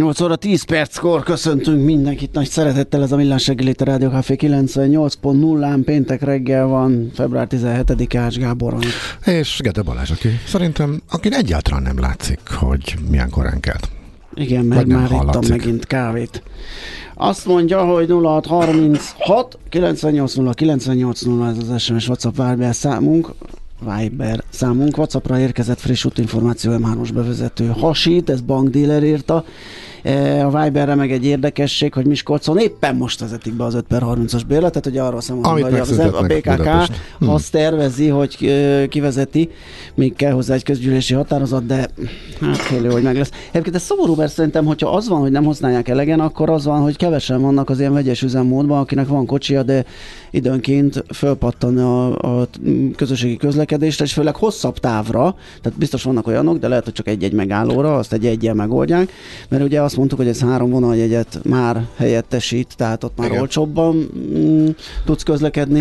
8 óra 10 perckor köszöntünk mindenkit nagy szeretettel, ez a Millás reggeli a Rádió Café 98.0-án péntek reggel van, február 17 Ács Gábor van. És Gede Balázs, aki szerintem, aki egyáltalán nem látszik, hogy milyen korán kelt. Igen, meg már ittam megint kávét. Azt mondja, hogy 0636 980 980 ez az SMS WhatsApp Viber számunk. Viber számunk. WhatsAppra érkezett friss útinformáció M3-os bevezető hasít, ez bankdíler írta. E, a Viberre meg egy érdekesség, hogy Miskolcon éppen most vezetik be az 5 per 30-as bérletet, hogy arról számolom, hogy az, a BKK hmm. azt tervezi, hogy kivezeti, még kell hozzá egy közgyűlési határozat, de hát félő, hogy meg lesz. Egyébként ez szomorú, mert szerintem, hogyha az van, hogy nem használják elegen, akkor az van, hogy kevesen vannak az ilyen vegyes üzemmódban, akinek van kocsia, de időnként fölpattan a, a közösségi közlekedésre, és főleg hosszabb távra, tehát biztos vannak olyanok, de lehet, hogy csak egy-egy megállóra, azt egy egyen megoldják, mert ugye azt mondtuk, hogy ez három vonaljegyet már helyettesít, tehát ott már Igen. olcsóbban mm, tudsz közlekedni,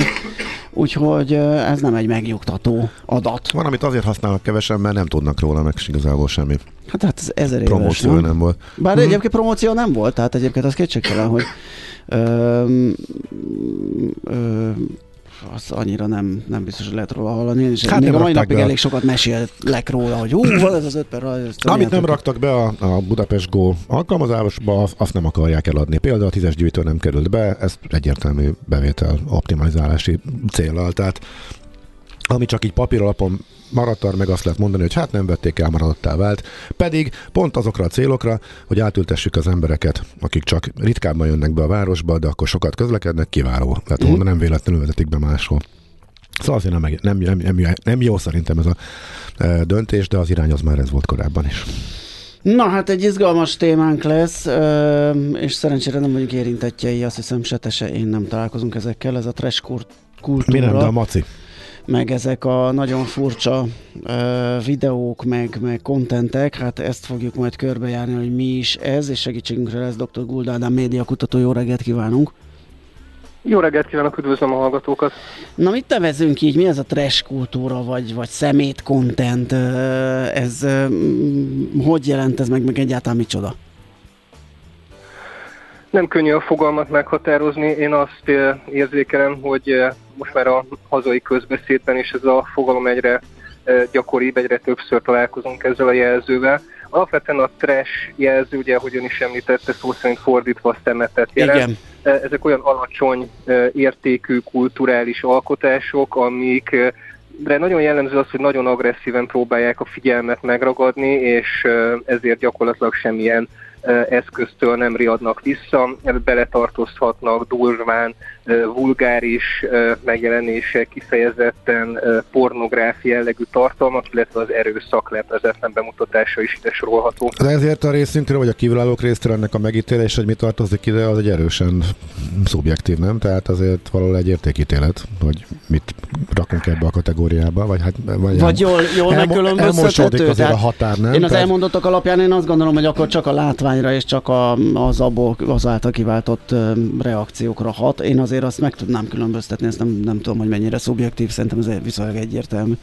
úgyhogy ez nem egy megnyugtató adat. Van, amit azért használnak kevesen, mert nem tudnak róla meg igazából semmi. Hát, hát ez ezer éves, Promóció nem? nem volt. Bár hmm. egyébként promóció nem volt, tehát egyébként az kétségtelen, hogy ö, ö, az annyira nem, nem biztos, hogy lehet róla hallani. Én is hát még a mai napig elég sokat mesélek róla, hogy hú, ez az öt per Amit nem raktak be a, a Budapest Go alkalmazásba, azt nem akarják eladni. Például a tízes gyűjtő nem került be, ez egyértelmű bevétel optimalizálási célral. Tehát ami csak így papír alapon maradt meg azt lehet mondani, hogy hát nem vették el, maradottá vált. Pedig pont azokra a célokra, hogy átültessük az embereket, akik csak ritkábban jönnek be a városba, de akkor sokat közlekednek, kiváló. Tehát mm. nem véletlenül vezetik be máshol. Szóval azért nem, nem, nem, nem, nem jó szerintem ez a e, döntés, de az irány az már ez volt korábban is. Na hát egy izgalmas témánk lesz, és szerencsére nem vagyunk érintettjei, azt hiszem se te se én nem találkozunk ezekkel, ez a trash kultúra. Mi nem, de a maci meg ezek a nagyon furcsa uh, videók, meg, meg kontentek, hát ezt fogjuk majd körbejárni, hogy mi is ez, és segítségünkre lesz dr. Guldádán média kutató, jó reggelt kívánunk! Jó reggelt kívánok, üdvözlöm a hallgatókat! Na mit nevezünk így, mi ez a trash kultúra, vagy, vagy szemét content, ez hogy jelent ez meg, meg egyáltalán micsoda? Nem könnyű a fogalmat meghatározni. Én azt érzékelem, hogy most már a hazai közbeszédben is ez a fogalom egyre gyakoribb, egyre többször találkozunk ezzel a jelzővel. Alapvetően a trash jelző, ugye, ahogy ön is említette, szó szerint fordítva szemetet jelent. Igen. Ezek olyan alacsony értékű kulturális alkotások, amik de nagyon jellemző az, hogy nagyon agresszíven próbálják a figyelmet megragadni, és ezért gyakorlatilag semmilyen eszköztől nem riadnak vissza, beletartozhatnak durván, vulgáris megjelenések, kifejezetten pornográfia jellegű tartalmak, illetve az erőszak lehetetlen bemutatása is ide sorolható. De ezért a részünkről, vagy a kívülállók részéről ennek a megítélés, hogy mi tartozik ide, az egy erősen szubjektív, nem? Tehát azért valahol egy értékítélet, hogy mit rakunk ebbe a kategóriába, vagy hát... Vagy, vagy jól, jól elmo- megkülönböztethető. azért a határ, nem? Én az Tehát... elmondottak alapján én azt gondolom, hogy akkor csak a látványra és csak a, az abból azáltal kiváltott reakciókra hat. Én azért azt meg tudnám különböztetni, ezt nem, nem tudom, hogy mennyire szubjektív, szerintem ez viszonylag egyértelmű.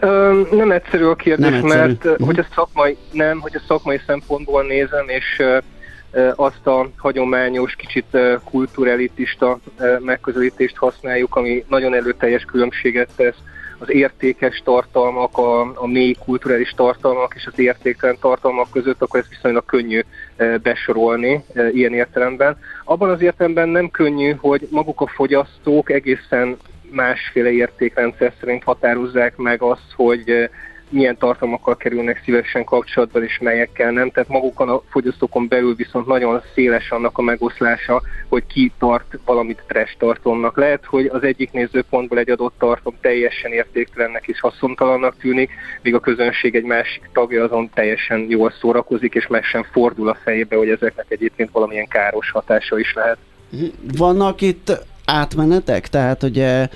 Ö, nem egyszerű a kérdés, nem egyszerű. mert uh-huh. hogy a szakmai, nem, hogy a szakmai szempontból nézem, és azt a hagyományos, kicsit kulturelitista megközelítést használjuk, ami nagyon előteljes különbséget tesz az értékes tartalmak, a, a mély kulturális tartalmak és az értéktelen tartalmak között, akkor ez viszonylag könnyű besorolni ilyen értelemben. Abban az értelemben nem könnyű, hogy maguk a fogyasztók egészen másféle értékrendszer szerint határozzák meg azt, hogy milyen tartalmakkal kerülnek szívesen kapcsolatban, és melyekkel nem. Tehát magukon a fogyasztókon belül viszont nagyon széles annak a megoszlása, hogy ki tart valamit trash tartalomnak. Lehet, hogy az egyik nézőpontból egy adott tartom teljesen értéktelennek és haszontalannak tűnik, míg a közönség egy másik tagja azon teljesen jól szórakozik, és meg sem fordul a fejébe, hogy ezeknek egyébként valamilyen káros hatása is lehet. Vannak itt átmenetek? Tehát ugye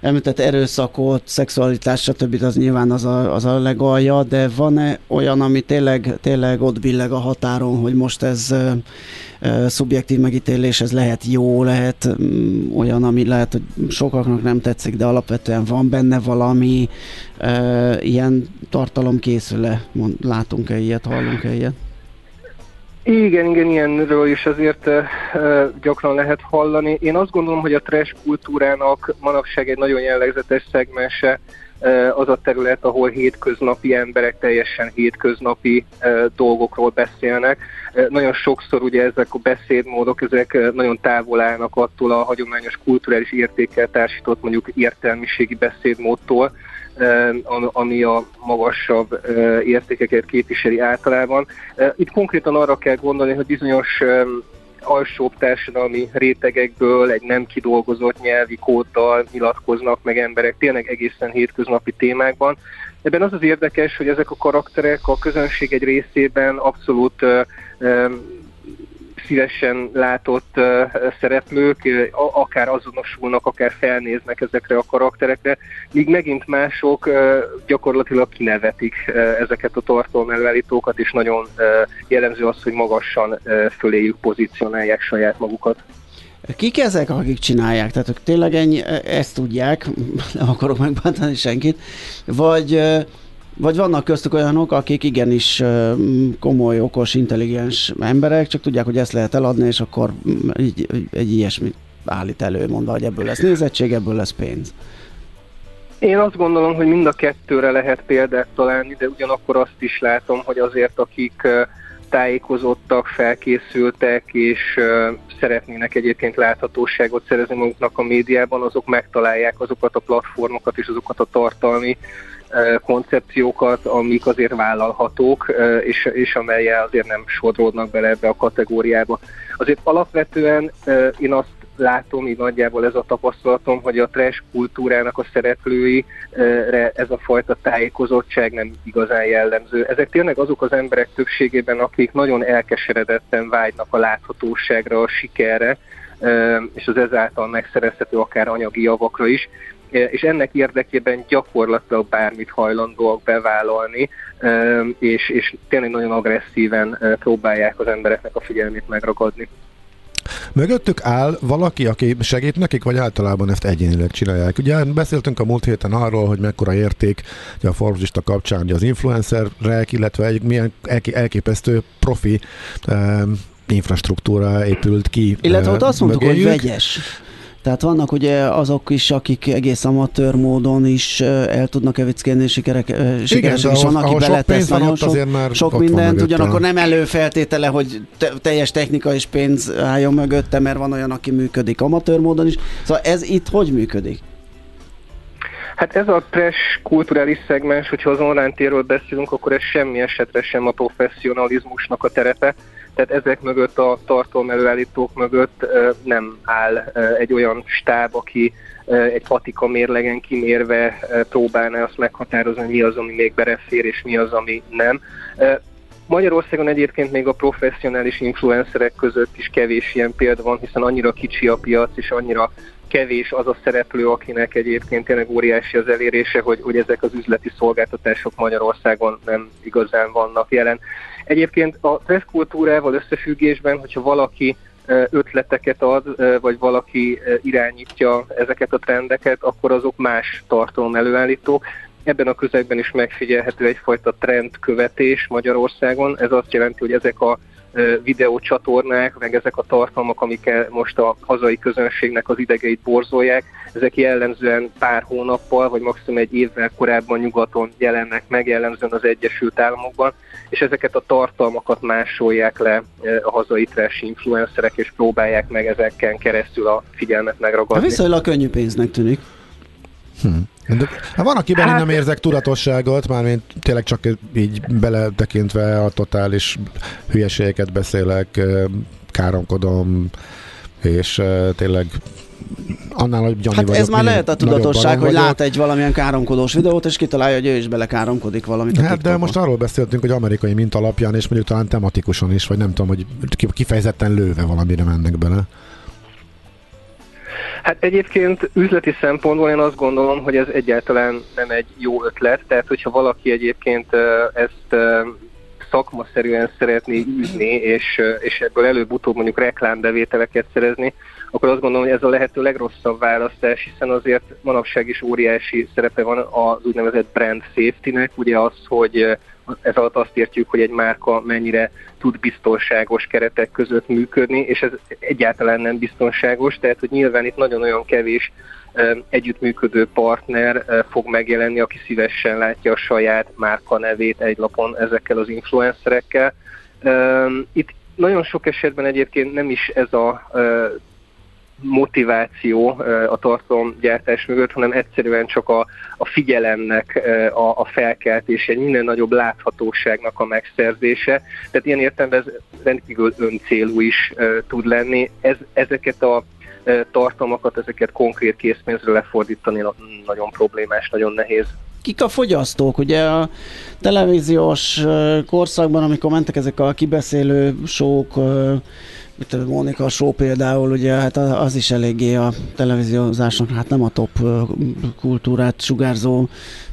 említett erőszakot, szexualitás, stb. az nyilván az a, az a legalja, de van-e olyan, ami tényleg, tényleg ott billeg a határon, hogy most ez ö, ö, szubjektív megítélés, ez lehet jó, lehet ö, olyan, ami lehet, hogy sokaknak nem tetszik, de alapvetően van benne valami ö, ilyen tartalom készül-e? Látunk-e ilyet, hallunk-e ilyet? Igen, igen, ilyenről is azért gyakran lehet hallani. Én azt gondolom, hogy a trash kultúrának manapság egy nagyon jellegzetes szegmense az a terület, ahol hétköznapi emberek teljesen hétköznapi dolgokról beszélnek. Nagyon sokszor ugye ezek a beszédmódok, ezek nagyon távol állnak attól a hagyományos kulturális értékkel társított mondjuk értelmiségi beszédmódtól, ami a magasabb értékeket képviseli általában. Itt konkrétan arra kell gondolni, hogy bizonyos alsóbb társadalmi rétegekből egy nem kidolgozott nyelvi kóddal nyilatkoznak meg emberek tényleg egészen hétköznapi témákban. Ebben az az érdekes, hogy ezek a karakterek a közönség egy részében abszolút szívesen látott szereplők, akár azonosulnak, akár felnéznek ezekre a karakterekre, míg megint mások gyakorlatilag kinevetik ezeket a tartalmelvállítókat, és nagyon jellemző az, hogy magasan föléjük pozícionálják saját magukat. Kik ezek, akik csinálják? Tehát ők tényleg ennyi, e, ezt tudják, nem akarok megbántani senkit, vagy vagy vannak köztük olyanok, akik igenis komoly, okos, intelligens emberek, csak tudják, hogy ezt lehet eladni, és akkor így, egy ilyesmit állít elő, mondva, hogy ebből lesz nézettség, ebből lesz pénz. Én azt gondolom, hogy mind a kettőre lehet példát találni, de ugyanakkor azt is látom, hogy azért akik tájékozottak, felkészültek, és szeretnének egyébként láthatóságot szerezni maguknak a médiában, azok megtalálják azokat a platformokat és azokat a tartalmi koncepciókat, amik azért vállalhatók, és, és amelyel azért nem sodródnak bele ebbe a kategóriába. Azért alapvetően én azt látom, így nagyjából ez a tapasztalatom, hogy a trash kultúrának a szereplőire ez a fajta tájékozottság nem igazán jellemző. Ezek tényleg azok az emberek többségében, akik nagyon elkeseredetten vágynak a láthatóságra, a sikerre, és az ezáltal megszerezhető akár anyagi javakra is, és ennek érdekében gyakorlatilag bármit hajlandóak bevállalni, és, és tényleg nagyon agresszíven próbálják az embereknek a figyelmét megragadni. Mögöttük áll valaki, aki segít nekik, vagy általában ezt egyénileg csinálják? Ugye beszéltünk a múlt héten arról, hogy mekkora érték a forbesista kapcsán az influencerek, illetve egy milyen elképesztő profi um, infrastruktúra épült ki. Illetve ott azt mondtuk, hogy vegyes. Tehát vannak ugye azok is, akik egész amatőr módon is el tudnak evickélni sikerek, sikeresek, és van, aki beletesz nagyon sok, már sok mindent, ugyanakkor nem előfeltétele, hogy te, teljes technika és pénz álljon mögötte, mert van olyan, aki működik amatőr módon is. Szóval ez itt hogy működik? Hát ez a trash kulturális szegmens, hogyha az online térről beszélünk, akkor ez semmi esetre sem a professzionalizmusnak a terepe tehát ezek mögött a tartalmelőállítók mögött nem áll egy olyan stáb, aki egy patika mérlegen kimérve próbálná azt meghatározni, mi az, ami még berefér, és mi az, ami nem. Magyarországon egyébként még a professzionális influencerek között is kevés ilyen példa van, hiszen annyira kicsi a piac, és annyira kevés az a szereplő, akinek egyébként tényleg óriási az elérése, hogy, hogy ezek az üzleti szolgáltatások Magyarországon nem igazán vannak jelen. Egyébként a kultúrával összefüggésben, hogyha valaki ötleteket ad, vagy valaki irányítja ezeket a trendeket, akkor azok más tartalom előállítók. Ebben a közegben is megfigyelhető egyfajta trendkövetés Magyarországon. Ez azt jelenti, hogy ezek a videócsatornák, meg ezek a tartalmak, amik most a hazai közönségnek az idegeit borzolják, ezek jellemzően pár hónappal, vagy maximum egy évvel korábban nyugaton jelennek meg, jellemzően az Egyesült Államokban, és ezeket a tartalmakat másolják le a hazai trash influencerek, és próbálják meg ezeken keresztül a figyelmet megragadni. Viszonylag könnyű pénznek tűnik. Hm. De, hát van, akiben hát, én nem érzek tudatosságot, mármint tényleg csak így beletekintve a totális hülyeségeket beszélek, káromkodom, és tényleg annál, hogy Johnny hát vagyok, ez már lehet a tudatosság, hogy lát egy valamilyen káromkodós videót, és kitalálja, hogy ő is belekáromkodik valamit. Hát de most arról beszéltünk, hogy amerikai mint alapján, és mondjuk talán tematikusan is, vagy nem tudom, hogy kifejezetten lőve valamire mennek bele. Hát egyébként üzleti szempontból én azt gondolom, hogy ez egyáltalán nem egy jó ötlet, tehát hogyha valaki egyébként ezt szakmaszerűen szeretné űzni, és, és ebből előbb-utóbb mondjuk reklámbevételeket szerezni, akkor azt gondolom, hogy ez a lehető legrosszabb választás, hiszen azért manapság is óriási szerepe van az úgynevezett brand safety-nek, ugye az, hogy ez alatt azt értjük, hogy egy márka mennyire tud biztonságos keretek között működni, és ez egyáltalán nem biztonságos, tehát hogy nyilván itt nagyon olyan kevés együttműködő partner fog megjelenni, aki szívesen látja a saját márka nevét egy lapon ezekkel az influencerekkel. Itt nagyon sok esetben egyébként nem is ez a motiváció a tartalomgyártás mögött, hanem egyszerűen csak a, a figyelemnek a, a felkeltése, egy minden nagyobb láthatóságnak a megszerzése. Tehát ilyen értelemben ez rendkívül öncélú is tud lenni. Ez, ezeket a tartalmakat, ezeket konkrét készpénzre lefordítani nagyon problémás, nagyon nehéz kik a fogyasztók? Ugye a televíziós korszakban, amikor mentek ezek a kibeszélő sók, mit Monika Show például, ugye hát az is eléggé a televíziózásnak hát nem a top kultúrát sugárzó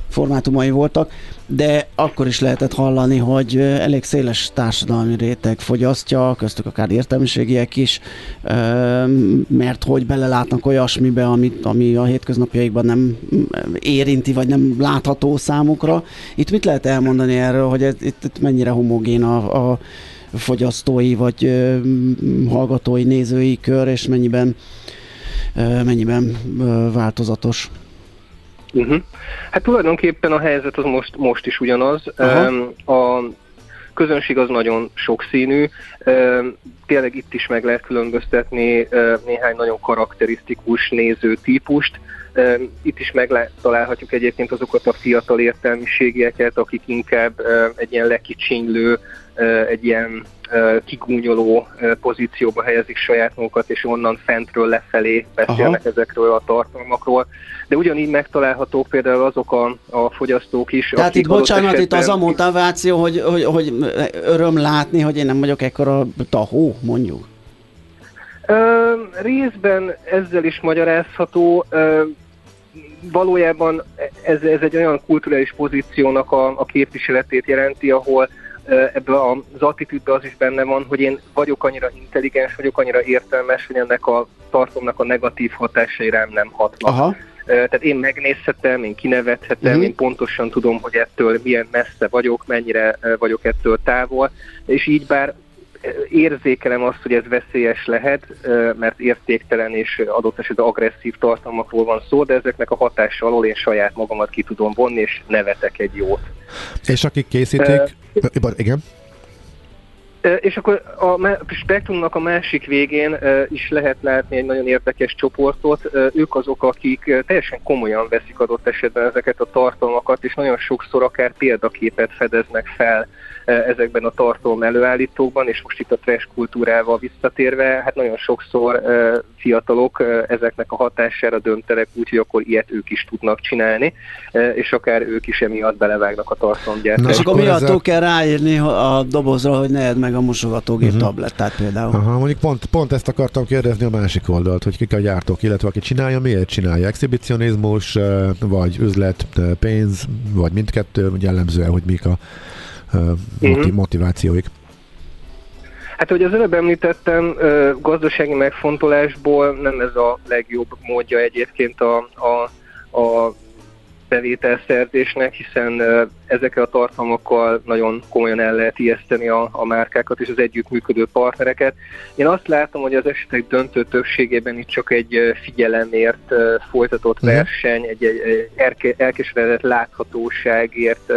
formátumai voltak, de akkor is lehetett hallani, hogy elég széles társadalmi réteg fogyasztja, köztük akár értelmiségiek is, mert hogy belelátnak olyasmibe, amit, ami a hétköznapjaikban nem érinti, vagy nem látható számukra. Itt mit lehet elmondani erről, hogy itt, itt mennyire homogén a, a fogyasztói vagy ö, hallgatói, nézői kör, és mennyiben, ö, mennyiben ö, változatos? Uh-huh. Hát tulajdonképpen a helyzet az most, most is ugyanaz. Aha. A közönség az nagyon sokszínű. Tényleg itt is meg lehet különböztetni néhány nagyon karakterisztikus nézőtípust. Itt is megtalálhatjuk egyébként azokat a fiatal értelmiségieket, akik inkább egy ilyen lekicsinylő, egy ilyen kigúnyoló pozícióba helyezik saját magukat, és onnan fentről lefelé beszélnek Aha. ezekről a tartalmakról. De ugyanígy megtalálhatók például azok a, a fogyasztók is. Tehát itt, bocsánat, itt az a motiváció, hogy, hogy, hogy öröm látni, hogy én nem vagyok ekkora tahó, mondjuk. Ö, részben ezzel is magyarázható. Ö, valójában ez, ez egy olyan kulturális pozíciónak a, a képviseletét jelenti, ahol ebbe az attitűdbe az is benne van, hogy én vagyok annyira intelligens, vagyok annyira értelmes, hogy ennek a tartomnak a negatív hatásai rám nem hatnak. Aha. Tehát én megnézhetem, én kinevethetem, uh-huh. én pontosan tudom, hogy ettől milyen messze vagyok, mennyire vagyok ettől távol, és így bár érzékelem azt, hogy ez veszélyes lehet, mert értéktelen és adott esetben agresszív tartalmakról van szó, de ezeknek a hatása alól én saját magamat ki tudom vonni, és nevetek egy jót. És akik készítik, uh, igen. És akkor a spektrumnak a másik végén is lehet látni egy nagyon érdekes csoportot. Ők azok, akik teljesen komolyan veszik adott esetben ezeket a tartalmakat, és nagyon sokszor akár példaképet fedeznek fel ezekben a tartalom előállítókban, és most itt a trash kultúrával visszatérve, hát nagyon sokszor fiatalok ezeknek a hatására döntenek úgy, hogy akkor ilyet ők is tudnak csinálni, és akár ők is emiatt belevágnak a tartalomgyártásba. És akkor miatt kell ráírni a dobozra, hogy ne edd meg a mosogatógép uh-huh. tablettát például. Aha, mondjuk pont, pont ezt akartam kérdezni a másik oldalt, hogy kik a gyártók, illetve aki csinálja, miért csinálja? Exhibicionizmus, vagy üzlet, pénz, vagy mindkettő, jellemzően, hogy mik a uh-huh. Hát, hogy az előbb említettem, gazdasági megfontolásból nem ez a legjobb módja egyébként a, a, a bevételszerzésnek, hiszen ezekkel a tartalmakkal nagyon komolyan el lehet ijeszteni a, a márkákat és az együttműködő partnereket. Én azt látom, hogy az esetek döntő többségében itt csak egy figyelemért folytatott mhm. verseny, egy, egy elkeseredett láthatóságért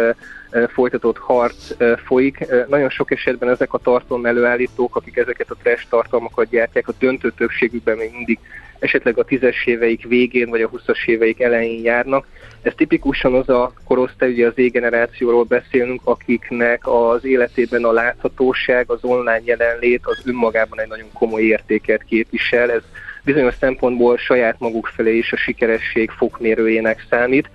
folytatott harc folyik. Nagyon sok esetben ezek a tartalom előállítók, akik ezeket a trash tartalmakat gyártják, a döntő többségükben még mindig esetleg a tízes éveik végén vagy a 20-as éveik elején járnak. Ez tipikusan az a korosztály, ugye az Z-generációról beszélünk, akiknek az életében a láthatóság, az online jelenlét az önmagában egy nagyon komoly értéket képvisel. Ez bizonyos szempontból saját maguk felé is a sikeresség fokmérőjének számít.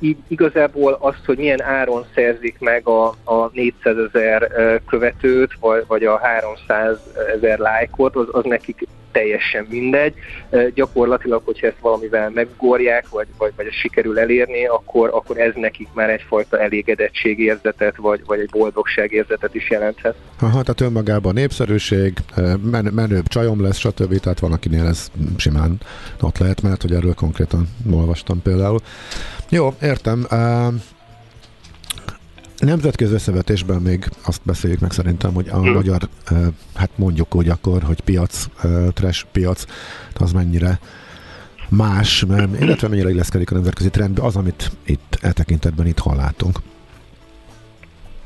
Így igazából azt, hogy milyen áron szerzik meg a, a 400 ezer követőt, vagy, vagy a 300 ezer lájkot, az, az nekik teljesen mindegy. Gyakorlatilag, hogyha ezt valamivel megugorják, vagy, vagy, vagy sikerül elérni, akkor, akkor ez nekik már egyfajta elégedettségérzetet, vagy, vagy egy boldogságérzetet is jelenthet. Aha, tehát önmagában népszerűség, men, menőbb csajom lesz, stb. Tehát van, akinél ez simán ott lehet, mert hogy erről konkrétan olvastam például. Jó, értem. Uh, Nemzetközi összevetésben még azt beszéljük meg szerintem, hogy a hmm. magyar, hát mondjuk úgy akkor, hogy piac, trash piac, az mennyire más, illetve mennyire illeszkedik a nemzetközi trendbe, az, amit itt e tekintetben itt hallátunk.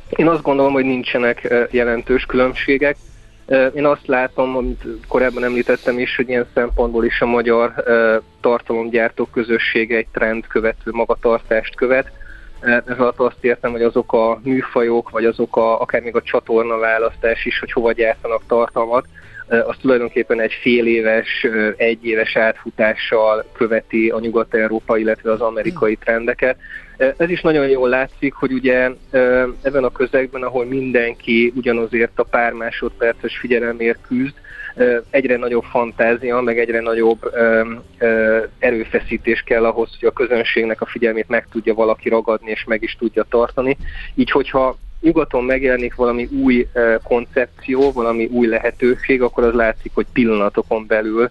Én azt gondolom, hogy nincsenek jelentős különbségek. Én azt látom, amit korábban említettem is, hogy ilyen szempontból is a magyar tartalomgyártók közössége egy trend követő magatartást követ ez alatt azt értem, hogy azok a műfajok, vagy azok a, akár még a csatorna választás is, hogy hova gyártanak tartalmat, az tulajdonképpen egy fél éves, egy éves átfutással követi a nyugat-európa, illetve az amerikai trendeket. Ez is nagyon jól látszik, hogy ugye ebben a közegben, ahol mindenki ugyanazért a pár másodperces figyelemért küzd, egyre nagyobb fantázia, meg egyre nagyobb erőfeszítés kell ahhoz, hogy a közönségnek a figyelmét meg tudja valaki ragadni, és meg is tudja tartani. Így, hogyha nyugaton megjelenik valami új koncepció, valami új lehetőség, akkor az látszik, hogy pillanatokon belül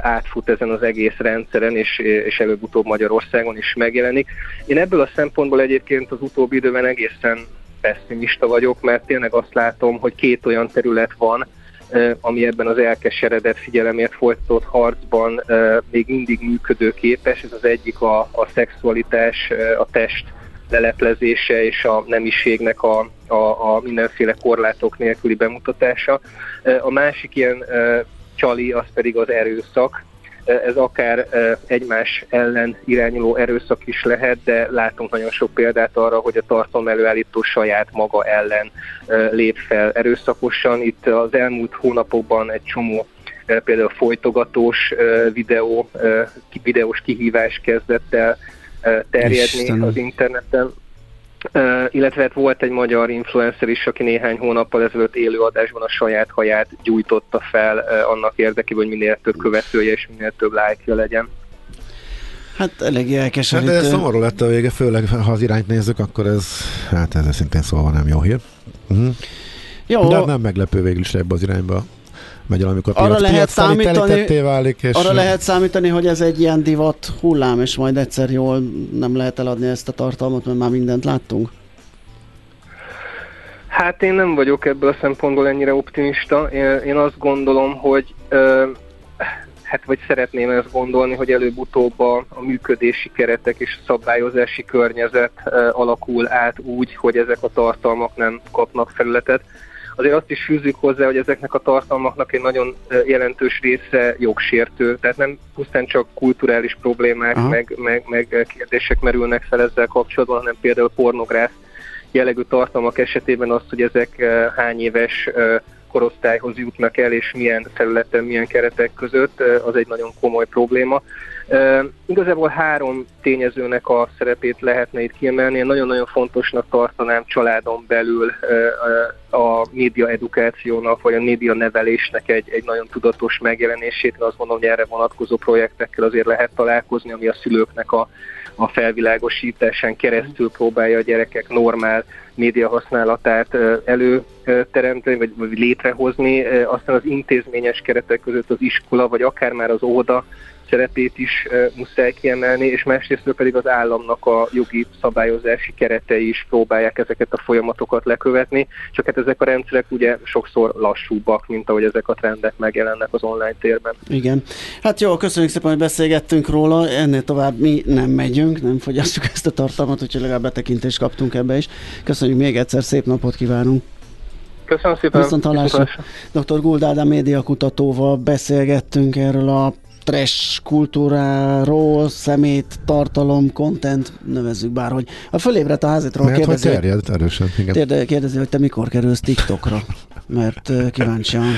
átfut ezen az egész rendszeren, és, és előbb-utóbb Magyarországon is megjelenik. Én ebből a szempontból egyébként az utóbbi időben egészen pessimista vagyok, mert tényleg azt látom, hogy két olyan terület van, ami ebben az elkeseredett figyelemért folytatott harcban még mindig működőképes. Ez az egyik a, a szexualitás, a test leleplezése és a nemiségnek a, a, a mindenféle korlátok nélküli bemutatása. A másik ilyen csali, az pedig az erőszak, ez akár egymás ellen irányuló erőszak is lehet, de látunk nagyon sok példát arra, hogy a tartalom előállító saját maga ellen lép fel erőszakosan. Itt az elmúlt hónapokban egy csomó például folytogatós videó, videós kihívás kezdett el terjedni Istenem. az interneten. Uh, illetve hát volt egy magyar influencer is, aki néhány hónappal ezelőtt élőadásban a saját haját gyújtotta fel uh, annak érdekében, hogy minél több követője és minél több lájkja legyen. Hát elég elkeserítő. Hát de ez szomorú lett a vége, főleg ha az irányt nézzük, akkor ez, hát ez szintén szóval nem jó hír. Uh-huh. Jó. De nem meglepő végül is ebbe az irányba megy, amikor arra piac, lehet számítani, válik. És arra lehet számítani, hogy ez egy ilyen divat hullám, és majd egyszer jól nem lehet eladni ezt a tartalmat, mert már mindent láttunk. Hát én nem vagyok ebből a szempontból ennyire optimista. Én, én azt gondolom, hogy ö, hát vagy szeretném ezt gondolni, hogy előbb-utóbb a, a működési keretek és a szabályozási környezet ö, alakul át úgy, hogy ezek a tartalmak nem kapnak felületet azért azt is fűzzük hozzá, hogy ezeknek a tartalmaknak egy nagyon jelentős része jogsértő, tehát nem pusztán csak kulturális problémák, meg, meg, meg kérdések merülnek fel ezzel kapcsolatban, hanem például pornográf jellegű tartalmak esetében azt, hogy ezek hány éves korosztályhoz jutnak el, és milyen területen, milyen keretek között, az egy nagyon komoly probléma. Igazából három tényezőnek a szerepét lehetne itt kiemelni. Én nagyon-nagyon fontosnak tartanám családon belül a média edukációnak, vagy a média nevelésnek egy, egy nagyon tudatos megjelenését. Én azt mondom, hogy erre vonatkozó projektekkel azért lehet találkozni, ami a szülőknek a, a felvilágosításán keresztül próbálja a gyerekek normál média használatát előteremteni, vagy, létrehozni, aztán az intézményes keretek között az iskola, vagy akár már az óvoda szerepét is muszáj kiemelni, és másrészt pedig az államnak a jogi szabályozási keretei is próbálják ezeket a folyamatokat lekövetni, csak hát ezek a rendszerek ugye sokszor lassúbbak, mint ahogy ezek a trendek megjelennek az online térben. Igen. Hát jó, köszönjük szépen, hogy beszélgettünk róla, ennél tovább mi nem megyünk, nem fogyasztjuk ezt a tartalmat, úgyhogy legalább betekintést kaptunk ebbe is. Köszönjük még egyszer, szép napot kívánunk! Köszönöm szépen! Viszont hallásra. Dr. Guldádá médiakutatóval beszélgettünk erről a trash kultúráról, szemét, tartalom, content, nevezzük bárhogy. A fölébredt a házitról Mert kérdezi, hogy terjed erősen. Igen. Kérdezi, hogy te mikor kerülsz TikTokra, mert kíváncsian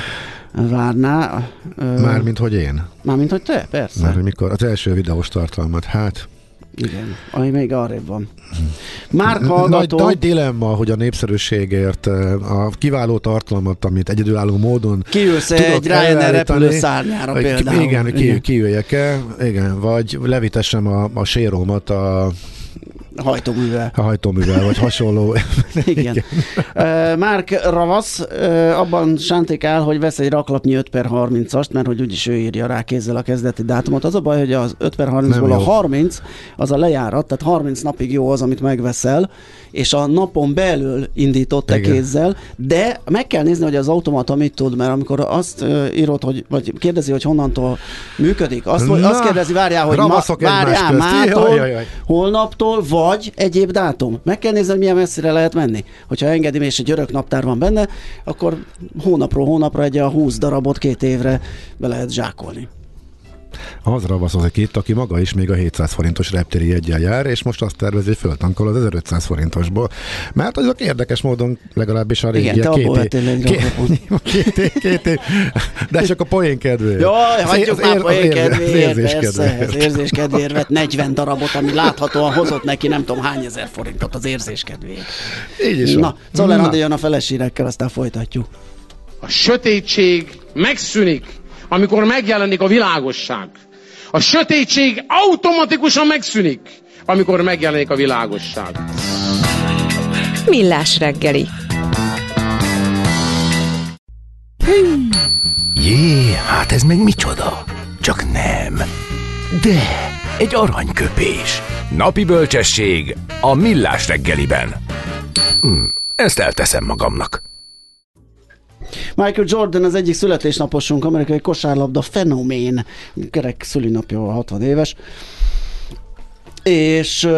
várná. Mármint, hogy én. Mármint, hogy te, persze. Már mikor az első videós tartalmat, hát igen, ami még arrébb van. Már hallgató... Nagy, nagy dilemma, hogy a népszerűségért a kiváló tartalmat, amit egyedülálló módon Kiülsz egy Ryanair repülőszárnyára például. Igen, ki, kiüljek-e, igen, vagy levitessem a, a sérómat a hajtóművel. A hajtóművel, vagy hasonló. Igen. Igen. Uh, Márk Ravasz uh, abban sántikál, hogy vesz egy raklapnyi 5 per 30-ast, mert hogy úgyis ő írja rá kézzel a kezdeti dátumot. Az a baj, hogy az 5 per 30-ból a 30 az a lejárat, tehát 30 napig jó az, amit megveszel, és a napon belül indított te kézzel, de meg kell nézni, hogy az automata mit tud, mert amikor azt uh, írod, hogy, vagy kérdezi, hogy honnantól működik, azt, Na, azt kérdezi, várjál, hogy ma, várjál, mától, holnaptól, vagy egyéb dátum. Meg kell nézni, hogy milyen messzire lehet menni. Hogyha engedi, és egy örök naptár van benne, akkor hónapról hónapra egy a 20 darabot két évre be lehet zsákolni az ravaszozik itt, aki maga is még a 700 forintos reptéri egyel jár, és most azt tervezi, hogy föltankol az 1500 forintosból. Mert azok érdekes módon legalábbis a régi Igen, te két, év, két, két, két év, de csak a poén kedvéért. Jaj, hagyjuk már poén kedvéért, érzés kedvéért. érzés kedvéért vett 40 darabot, ami láthatóan hozott neki nem tudom hány ezer forintot az érzés kedvéért. Így is Na, Czoller jön a felesírekkel, aztán folytatjuk. A sötétség megszűnik, amikor megjelenik a világosság. A sötétség automatikusan megszűnik, amikor megjelenik a világosság. Millás reggeli. Jé, hát ez meg micsoda? Csak nem. De, egy aranyköpés. Napi bölcsesség a Millás reggeliben. Hm, ezt elteszem magamnak. Michael Jordan az egyik születésnaposunk, amerikai kosárlabda fenomén, kerek szülinapja 60 éves, és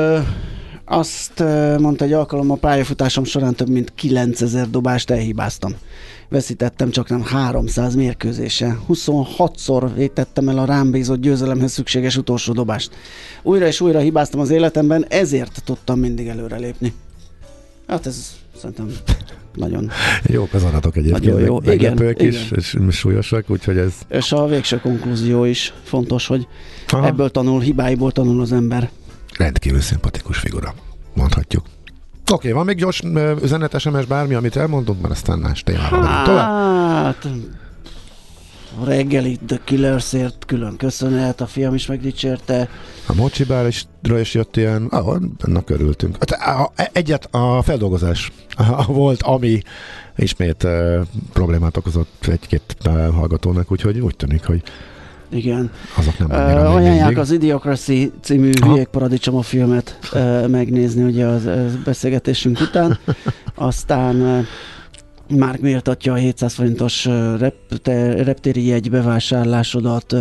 azt mondta egy alkalom a pályafutásom során több mint 9000 dobást elhibáztam. Veszítettem csak nem 300 mérkőzése. 26-szor vétettem el a rám bízott győzelemhez szükséges utolsó dobást. Újra és újra hibáztam az életemben, ezért tudtam mindig előrelépni. Hát ez szerintem nagyon... Jók az adatok egyébként, nagyon jó. meglepők igen, is, igen. és súlyosak, úgyhogy ez... És a végső konklúzió is fontos, hogy Aha. ebből tanul, hibáiból tanul az ember. Rendkívül szimpatikus figura, mondhatjuk. Oké, okay, van még gyors üzenet, SMS, bármi, amit elmondunk, mert aztán más témára hát, tovább a reggeli The Killersért külön köszönet, a fiam is megdicsérte. A Mocsibár is, is jött ilyen, ah, ennek örültünk. Hát, egyet a feldolgozás volt, ami ismét uh, problémát okozott egy-két uh, hallgatónak, úgyhogy úgy tűnik, hogy igen. Azok nem uh, Ajánlják az Idiocracy című Hülyék Paradicsom a filmet uh, megnézni ugye az uh, beszélgetésünk után. Aztán uh, már méltatja a 700 forintos reptéri jegy bevásárlásodat,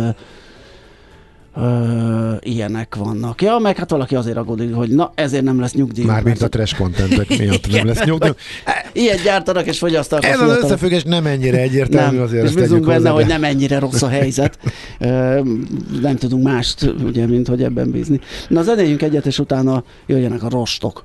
Ö, ilyenek vannak. Ja, meg hát valaki azért aggódik, hogy na ezért nem lesz nyugdíj. Mármint a trash contentek miatt nem lesz nyugdíj. Ilyen gyártanak és fogyasztanak. Ez az összefüggés nem ennyire egyértelmű nem. azért. És bízunk benne, hogy nem ennyire rossz a helyzet. nem tudunk mást, ugye, mint hogy ebben bízni. Na zenéljünk egyet, és utána jöjjenek a rostok.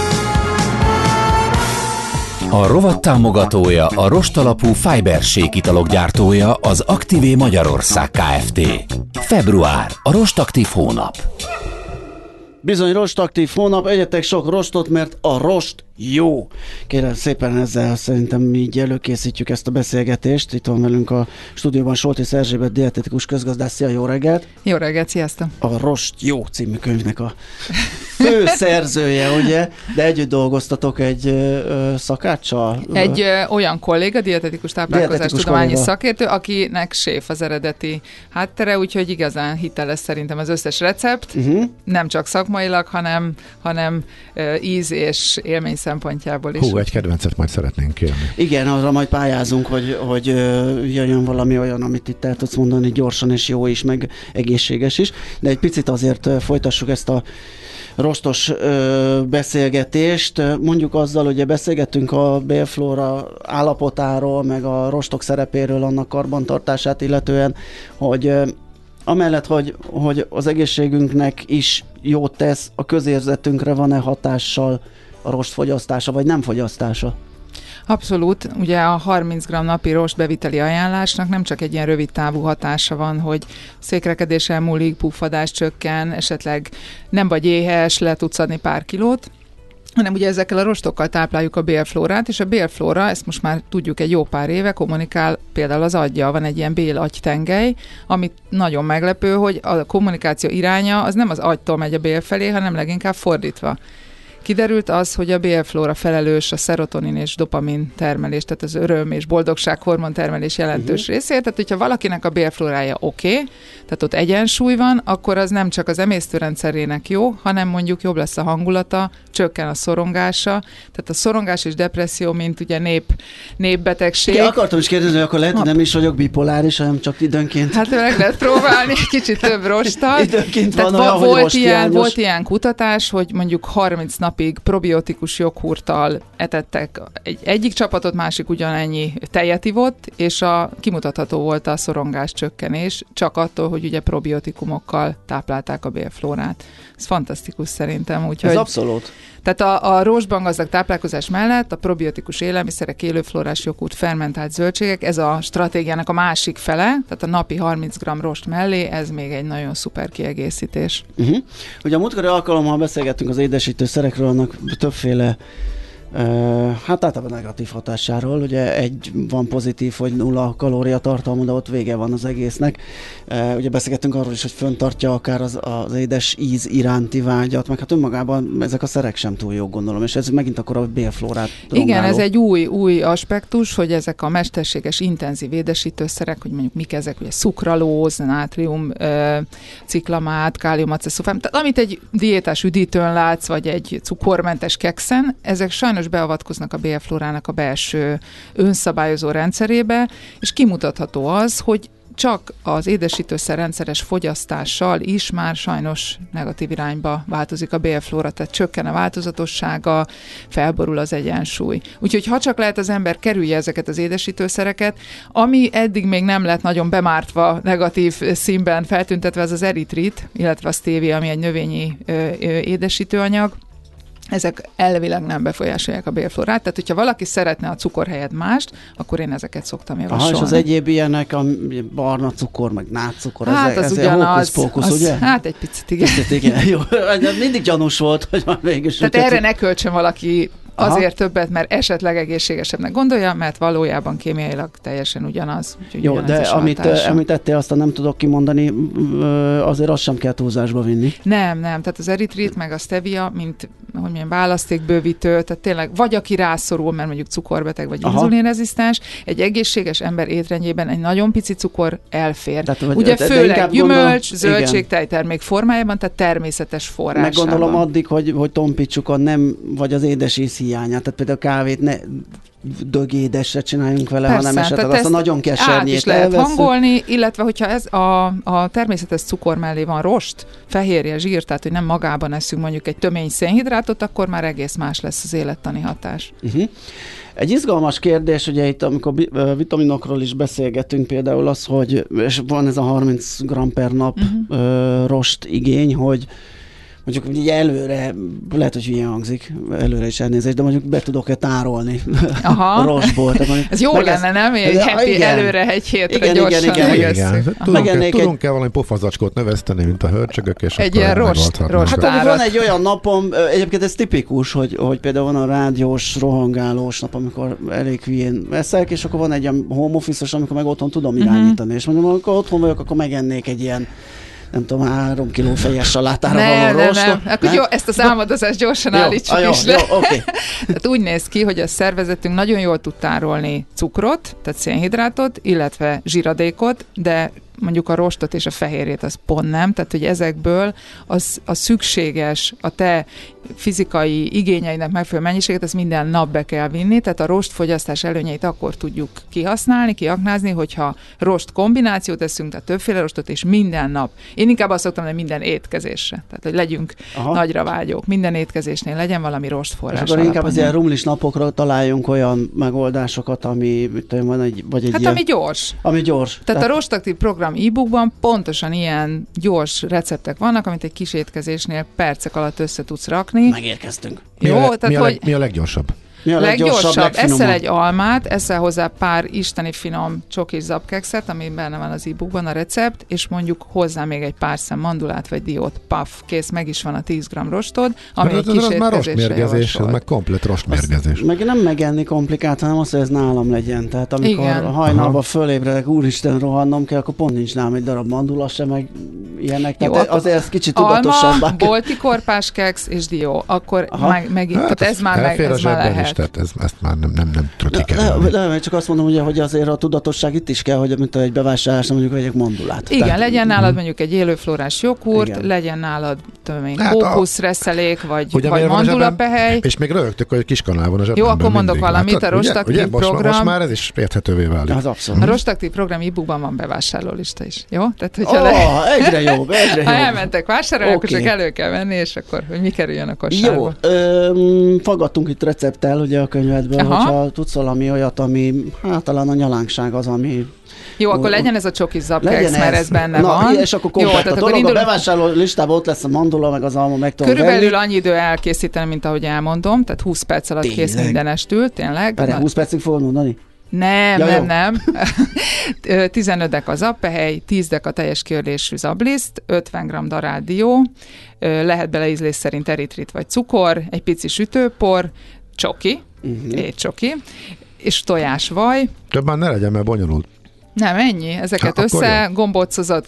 A rovat támogatója, a rostalapú Fiber italok gyártója, az Aktivé Magyarország Kft. Február, a rostaktív hónap. Bizony rostaktív hónap, egyetek sok rostot, mert a rost jó. Kérem szépen ezzel szerintem így előkészítjük ezt a beszélgetést. Itt van velünk a stúdióban Solti Erzsébet, dietetikus közgazdász. Szia, jó reggelt! Jó reggelt, sziasztok! A Rost Jó című könyvnek a fő szerzője, ugye? De együtt dolgoztatok egy ö, szakáccsal? Egy ö, olyan kolléga, dietetikus táplálkozás tudományi szakértő, akinek séf az eredeti háttere, úgyhogy igazán hiteles szerintem az összes recept, uh-huh. nem csak szakmailag, hanem, hanem ö, íz és élmény szempontjából is. Hú, egy kedvencet majd szeretnénk kérni. Igen, arra majd pályázunk, hogy, hogy jöjjön valami olyan, amit itt el tudsz mondani gyorsan és jó is, meg egészséges is. De egy picit azért folytassuk ezt a rostos ö, beszélgetést. Mondjuk azzal, hogy beszélgettünk a bélflóra állapotáról, meg a rostok szerepéről, annak karbantartását illetően, hogy ö, amellett, hogy, hogy az egészségünknek is jót tesz, a közérzetünkre van-e hatással a rost fogyasztása, vagy nem fogyasztása? Abszolút. Ugye a 30 g napi rost beviteli ajánlásnak nem csak egy ilyen rövid távú hatása van, hogy székrekedéssel múlik, puffadás csökken, esetleg nem vagy éhes, le tudsz adni pár kilót, hanem ugye ezekkel a rostokkal tápláljuk a bélflórát, és a bélflóra, ezt most már tudjuk egy jó pár éve, kommunikál például az agya, van egy ilyen bélagytengely, amit nagyon meglepő, hogy a kommunikáció iránya az nem az agytól megy a bél felé, hanem leginkább fordítva. Kiderült az, hogy a bélflóra felelős a szerotonin és dopamin termelés, tehát az öröm és boldogság hormon termelés jelentős uh-huh. részét. Tehát, hogyha valakinek a bélflórája oké, okay, tehát ott egyensúly van, akkor az nem csak az emésztőrendszerének jó, hanem mondjuk jobb lesz a hangulata, csökken a szorongása. Tehát a szorongás és depresszió, mint ugye nép, népbetegség. Igen, akartam is kérdezni, hogy akkor lehet, hogy nem is vagyok bipoláris, hanem csak időnként. Hát meg lehet próbálni, kicsit több rostal. időnként van olyan, volt, ilyen, volt ilyen kutatás, hogy mondjuk 30 nap napig probiotikus joghurttal etettek egy, egyik csapatot, másik ugyanennyi tejet ivott, és a kimutatható volt a szorongás csökkenés, csak attól, hogy ugye probiotikumokkal táplálták a bélflórát. Ez fantasztikus szerintem. Úgyhogy, Ez abszolút. Tehát a, a rózsban gazdag táplálkozás mellett a probiotikus élelmiszerek, élőflórás joghurt, fermentált zöldségek, ez a stratégiának a másik fele, tehát a napi 30 g rost mellé, ez még egy nagyon szuper kiegészítés. Uh-huh. Ugye a múltkori alkalommal beszélgettünk az édesítőszerekről, annak többféle Hát általában negatív hatásáról, ugye egy van pozitív, hogy nulla kalóriatartalmú, de ott vége van az egésznek. Ugye beszélgettünk arról is, hogy föntartja akár az, az édes íz iránti vágyat, meg hát önmagában ezek a szerek sem túl jók gondolom, és ez megint akkor a bélflórát rongáló. Igen, ez egy új, új aspektus, hogy ezek a mesterséges intenzív édesítőszerek, hogy mondjuk mik ezek, ugye szukralóz, nátrium, ciklamát, káliumaceszufám, tehát amit egy diétás üdítőn látsz, vagy egy cukormentes kekszen, ezek sajnos sajnos beavatkoznak a bélflórának a belső önszabályozó rendszerébe, és kimutatható az, hogy csak az édesítőszer rendszeres fogyasztással is már sajnos negatív irányba változik a bélflóra, tehát csökken a változatossága, felborul az egyensúly. Úgyhogy ha csak lehet az ember kerülje ezeket az édesítőszereket, ami eddig még nem lett nagyon bemártva negatív színben feltüntetve, ez az eritrit, illetve a stevia, ami egy növényi édesítőanyag, ezek elvileg nem befolyásolják a bélflórát, tehát hogyha valaki szeretne a cukor helyett mást, akkor én ezeket szoktam javasolni. Aha, és az egyéb ilyenek, a barna cukor, meg nátszukor, hát ez, az ez ugyanaz, pókusz, az, ugye? Hát egy picit igen. Picit igen, jó. Mindig gyanús volt, hogy már mégis. Tehát erre ne költsön valaki Aha. Azért többet, mert esetleg egészségesebbnek gondolja, mert valójában kémiailag teljesen ugyanaz. Jó, ugyanaz de amit említettél, azt nem tudok kimondani, azért azt sem kell túlzásba vinni. Nem, nem, tehát az eritrit meg a stevia, mint hogy milyen választékbővítő, tehát tényleg vagy aki rászorul, mert mondjuk cukorbeteg vagy inzulinrezisztens, egy egészséges ember étrendjében egy nagyon pici cukor elfér. Tehát, vagy, Ugye de, főleg de gyümölcs, gondolom, zöldség, tejtermék formájában, tehát természetes forrásában. Meg gondolom addig, hogy, hogy tompítsuk a nem, vagy az édes hiányát, tehát például a kávét ne dögédesre csináljunk vele, Persze, hanem esetleg azt a nagyon kesernyét is lehet elveszünk. hangolni, illetve hogyha ez a, a természetes cukor mellé van rost, fehérje, zsír, tehát hogy nem magában eszünk mondjuk egy tömény szénhidrátot, akkor már egész más lesz az élettani hatás. Uh-huh. Egy izgalmas kérdés, ugye itt, amikor vitaminokról is beszélgetünk, például az, hogy és van ez a 30 g per nap uh-huh. rost igény, hogy mondjuk ugye előre, lehet, hogy ilyen hangzik, előre is elnézést, de mondjuk be tudok-e tárolni Aha. rostból. Ez jó lenne, ezt, nem? Egy heti igen. előre, egy hétre igen, gyorsan. Igen, igen, igen. Tudunk-e, tudunk-e valami pofazacskót növeszteni, mint a hörcsögök, és egy ilyen rost, rost Hát van egy olyan napom, egyébként ez tipikus, hogy, hogy például van a rádiós, rohangálós nap, amikor elég hülyén veszek, és akkor van egy ilyen home office amikor meg otthon tudom mhm. irányítani, uh-huh. és mondom, amikor otthon vagyok, akkor megennék egy ilyen nem tudom, három kiló fejes salátára ne, való nem, nem. Akkor jó, ezt az álmodozást gyorsan jó, állítsuk jó, is le. Jó, okay. tehát úgy néz ki, hogy a szervezetünk nagyon jól tud tárolni cukrot, tehát szénhidrátot, illetve zsiradékot, de mondjuk a rostot és a fehérjét az pont nem, tehát hogy ezekből az a szükséges, a te fizikai igényeinek megfelelő mennyiséget, ezt minden nap be kell vinni, tehát a rostfogyasztás előnyeit akkor tudjuk kihasználni, kiaknázni, hogyha rost kombinációt teszünk, tehát többféle rostot, és minden nap. Én inkább azt szoktam, hogy minden étkezésre. Tehát, hogy legyünk Aha. nagyra vágyók. Minden étkezésnél legyen valami rostforrás. És akkor inkább az ilyen rumlis napokra találjunk olyan megoldásokat, ami van egy, vagy egy Hát ilyen, ami gyors. Ami gyors. Tehát, tehát a rostaktív program e-bookban pontosan ilyen gyors receptek vannak, amit egy kis étkezésnél percek alatt össze tudsz rakni. Megérkeztünk. Jó, mi a, tehát mi a, hogy... mi a leggyorsabb? Mi a leggyorsabb? leggyorsabb eszel egy almát, eszel hozzá pár isteni finom csokis zapkekszet, ami benne van az e-bookban a recept, és mondjuk hozzá még egy pár szem mandulát vagy diót, paf, kész, meg is van a 10 g rostod, ami egy kis ez már rostmérgezés, ez meg komplet rostmérgezés. Azt, meg nem megenni komplikált, hanem az, hogy ez nálam legyen. Tehát amikor Igen. hajnalban fölébredek, úristen, rohannom kell, akkor pont nincs nálam egy darab mandula sem, meg ilyenek. Tehát Jó, azért ez kicsit tudatosabbá. Alma, bolti korpás keksz és dió, akkor meg, meg, hát tehát ez már, meg, ez már lehet tehát ez, ezt már nem, nem, nem trötik el. Nem, nem, csak azt mondom, ugye, hogy azért a tudatosság itt is kell, hogy mint egy bevásárlás, mondjuk vegyek mandulát. Igen, Tehát, legyen nálad mhm. mondjuk egy élőflórás joghurt, igen. legyen nálad tömény, hát kókuszreszelék, vagy, vagy mandulapehely. És még rögtök, hogy kiskanál van a zsebemben. Jó, akkor mondok mindig. valamit, hát, a rostaktív ugye, ugye, program. Most már ez is érthetővé válik. Az abszolút. A rostaktív program e-bookban van bevásárlólista is. Jó? Tehát, hogyha oh, le... egyre jobb, egyre jobb. Ha elmentek vásárolni, okay. akkor csak elő kell venni, és akkor hogy mi kerüljön a kosárba. Jó, fagadtunk itt recepttel, ugye a könyvedből, Aha. hogyha tudsz valami olyat, ami, hát talán a nyalánkság az, ami jó, akkor legyen ez a csoki zapkex, mert ez benne Na, van. és akkor komplet Jó, tehát a dolog, indul... a bevásárló listában ott lesz a mandula, meg az alma, meg tudom Körülbelül venni. annyi idő elkészíteni, mint ahogy elmondom, tehát 20 perc alatt tényleg? kész mindenestül, tényleg. Pere, 20 percig fogod mondani? Nem, ja, nem, nem. 15 dek az appehely, 10 dek a teljes körlésű zabliszt, 50 g darádió, lehet bele ízlés szerint eritrit vagy cukor, egy pici sütőpor, csoki, uh-huh. étcsoki, és tojásvaj. Több már ne legyen, mert bonyolult. Nem, ennyi. Ezeket ha, össze gombócozott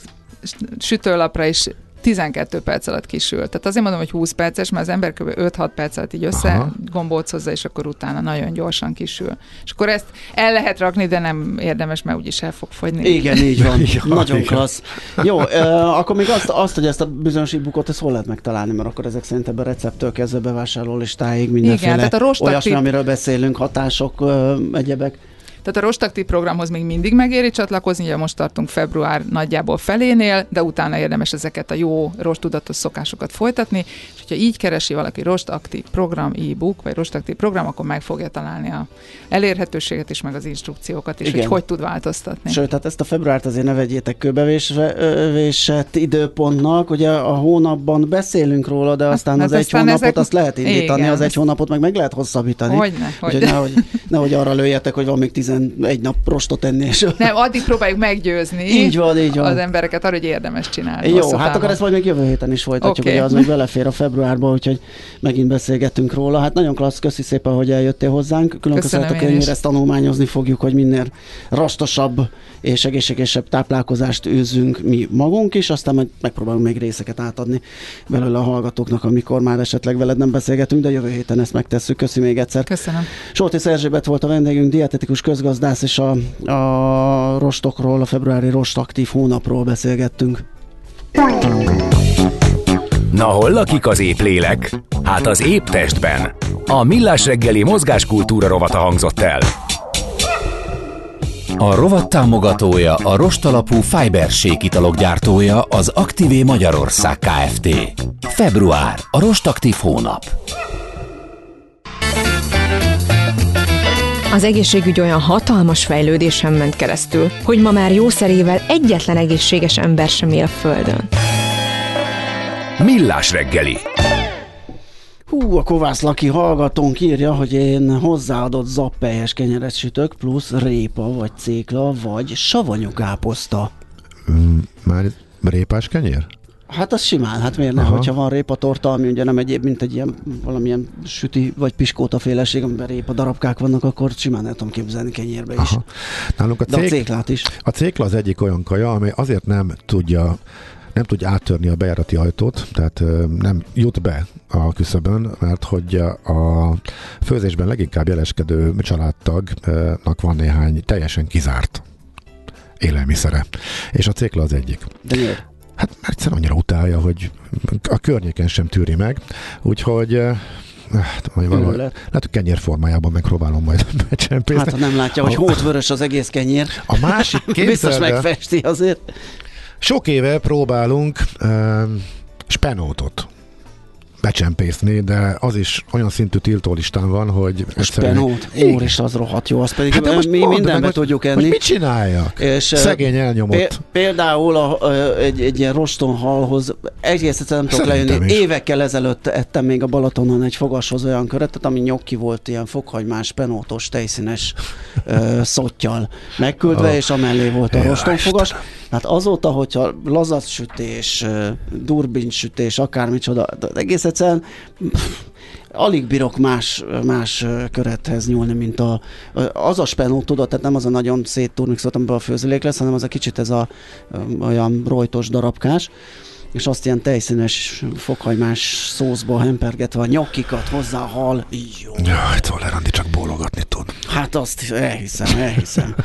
sütőlapra is 12 perc alatt kisül. Tehát azért mondom, hogy 20 perces, mert az ember kb. 5-6 perc alatt így összegombócozza, és akkor utána nagyon gyorsan kisül. És akkor ezt el lehet rakni, de nem érdemes, mert úgyis el fog fogyni. Igen, így van. ja, nagyon igen. klassz. Jó, uh, akkor még azt, azt, hogy ezt a bizonyos bukot, ezt hol lehet megtalálni, mert akkor ezek szerint ebben a receptől kezdve bevásárló listáig mindenféle Igen, tehát a olyasmi, amiről beszélünk, hatások, uh, egyebek. Tehát a rostaktív programhoz még mindig megéri csatlakozni, ugye most tartunk február nagyjából felénél, de utána érdemes ezeket a jó rostudatos szokásokat folytatni, és hogyha így keresi valaki rostaktív program e-book, vagy rostaktív program, akkor meg fogja találni a elérhetőséget is, meg az instrukciókat is, Igen. hogy hogy tud változtatni. Sőt, tehát ezt a februárt azért ne vegyétek kőbevésett időpontnak, ugye a hónapban beszélünk róla, de aztán hát, az egy hónapot ezek... azt lehet indítani, Igen, az egy hónapot meg meg lehet hosszabbítani. Hogyne, hogy nehogy, nehogy arra lőjetek, hogy van még 10 egy nap prostot enni. És... Nem, addig próbáljuk meggyőzni így van, így van. az embereket arra, hogy érdemes csinálni. Jó, hát távon. akkor ezt majd még jövő héten is folytatjuk, okay. ugye az még belefér a februárba, úgyhogy megint beszélgetünk róla. Hát nagyon klassz, köszi szépen, hogy eljöttél hozzánk. Külön köszönhető könyvére ezt tanulmányozni fogjuk, hogy minél rastosabb és egészségesebb táplálkozást űzünk mi magunk is, aztán meg megpróbálunk még részeket átadni belőle a hallgatóknak, amikor már esetleg veled nem beszélgetünk, de jövő héten ezt megtesszük. Köszi még egyszer. Köszönöm. Solti Erzsébet volt a vendégünk, dietetikus közgazdász, és a, a rostokról, a februári rost aktív hónapról beszélgettünk. Na hol lakik az épp lélek? Hát az épp testben. A Millás reggeli mozgáskultúra rovata hangzott el. A rovat támogatója, a rostalapú Fiber italok gyártója, az Aktivé Magyarország Kft. Február, a rostaktív hónap. Az egészségügy olyan hatalmas fejlődésen ment keresztül, hogy ma már jószerével egyetlen egészséges ember sem él a Földön. Millás reggeli. Hú, a Kovász Laki hallgatónk írja, hogy én hozzáadott zappelyes kenyeret sütök, plusz répa, vagy cékla, vagy savanyú káposzta. Mm, már répás kenyér? Hát az simán, hát miért nem, hogyha van répa torta, ami ugye nem egyéb, mint egy ilyen valamilyen süti vagy piskóta féleség, amiben répa darabkák vannak, akkor simán el tudom képzelni kenyérbe is. Aha. Nálunk a, cék, De a céklát is. A cékla az egyik olyan kaja, ami azért nem tudja nem tudja áttörni a bejárati ajtót, tehát nem jut be a küszöbön, mert hogy a főzésben leginkább jeleskedő családtagnak van néhány teljesen kizárt élelmiszere. És a cékla az egyik. De miért? Hát mert egyszerűen annyira utálja, hogy a környéken sem tűri meg, úgyhogy Hát, majd valahogy, lehet, hogy kenyér formájában megpróbálom majd becsempészni. Hát, ha nem látja, hogy hótvörös az egész kenyér. A másik Biztos megfesti azért. Sok éve próbálunk uh, spenótot becsempészni, de az is olyan szintű tiltólistán van, hogy... Spenót? és az rohadt jó, azt pedig hát mi mindenbe meg, tudjuk enni. mit csináljak? És, Szegény elnyomott. Például a, egy, egy ilyen rostonhalhoz egész egyszerűen nem tudok lejönni. Évekkel ezelőtt ettem még a Balatonon egy fogashoz olyan köretet, ami nyokki volt ilyen fokhagymás, penótos, tejszínes ö, szottyal megküldve, oh. és amellé volt a rostonfogas. Hát azóta, hogyha lazatsütés, durbinsütés, akármicsoda, egész egyszerűen alig bírok más, más körethez nyúlni, mint a, az a spenó, tudod, tehát nem az a nagyon szétturmixolt, amiben a főzőlék lesz, hanem az a kicsit ez a olyan rojtos darabkás és azt ilyen tejszínes fokhagymás szószba hempergetve a nyokkikat hozzá a hal. Jó. Jaj, Czoller Andi csak bólogatni tud. Hát azt elhiszem, elhiszem.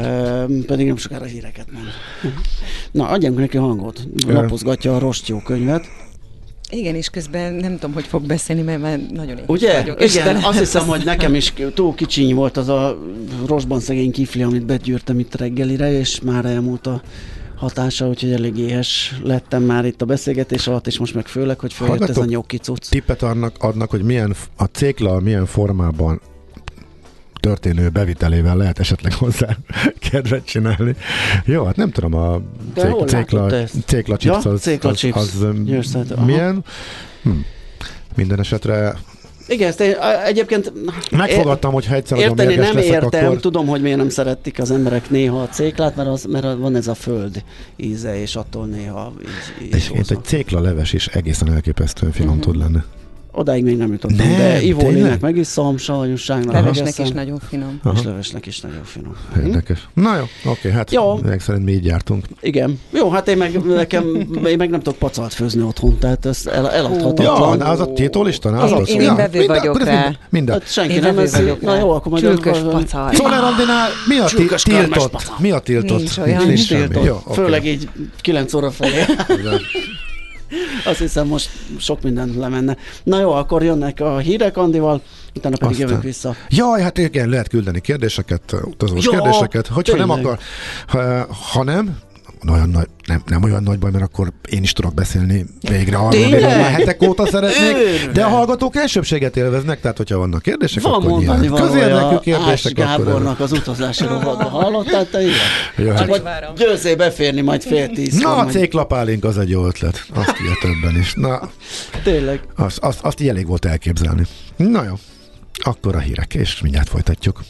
pedig nem sokára híreket mond. Na, adjunk neki hangot. Lapozgatja a Rostyó könyvet. Igen, és közben nem tudom, hogy fog beszélni, mert már nagyon én Ugye? vagyok. Igen, Istenem. azt hiszem, hogy nekem is túl kicsiny volt az a rosban szegény kifli, amit begyűrtem itt reggelire, és már elmúlt a hatása, úgyhogy elég éhes lettem már itt a beszélgetés alatt, és most meg főleg, hogy följött ez a nyokki cucc. Tippet adnak, adnak, hogy milyen a cékla milyen formában történő bevitelével lehet esetleg hozzá kedvet csinálni. Jó, hát nem tudom, a cék, cékla, cékla chips az, cékla az, chips. az, az milyen. Hm. Minden esetre igen, ezt én egyébként... Megfogadtam, hogy ha egyszer Érteni nem leszek, értem, akkor... tudom, hogy miért nem szeretik az emberek néha a céklát, mert, az, mert van ez a föld íze, és attól néha íz, íz És egy cékla leves is egészen elképesztően finom uh-huh. tud lenni. Odáig még nem jutottam, nem, de ivólinek megiszom, savanyúságnak Levesnek is nagyon finom. Aha. És levesnek is nagyon finom. Érdekes. Na jó, oké, hát jó. meg szerint mi így jártunk. Igen. Jó, hát én meg, nekem, én meg nem tudok pacalt főzni otthon, tehát ez el, eladhatatlan. Ja, de az a tétólista? Én, én, én bevő vagyok rá. Minden. Hát senki nem ez. Na jó, akkor majd... Csülkös pacal. Szóval Randinál mi a tiltott? Mi a tiltott? Nincs olyan. Nincs tiltott. Főleg így 9 óra felé. Azt hiszem most sok minden lemenne. Na jó, akkor jönnek a hírek Andival, utána pedig Aztán. jövünk vissza. Jaj, hát igen, lehet küldeni kérdéseket, utazós kérdéseket. Hogyha tényleg. nem akar, ha, ha nem, olyan nagy, nem, nem olyan nagy baj, mert akkor én is tudok beszélni végre arról, amiről már hetek óta szeretnék, de a hallgatók elsőbséget élveznek, tehát hogyha vannak kérdések, Van akkor mondani valója kérdések, Gábornak akkor... az utazási rovatba hallottál te ilyen? Csak hogy győzzé beférni majd fél tíz. Na, a céklapálink az egy jó ötlet. Azt írja többen is. Na, Tényleg. Azt, azt, azt így elég volt elképzelni. Na jó, akkor a hírek, és mindjárt folytatjuk.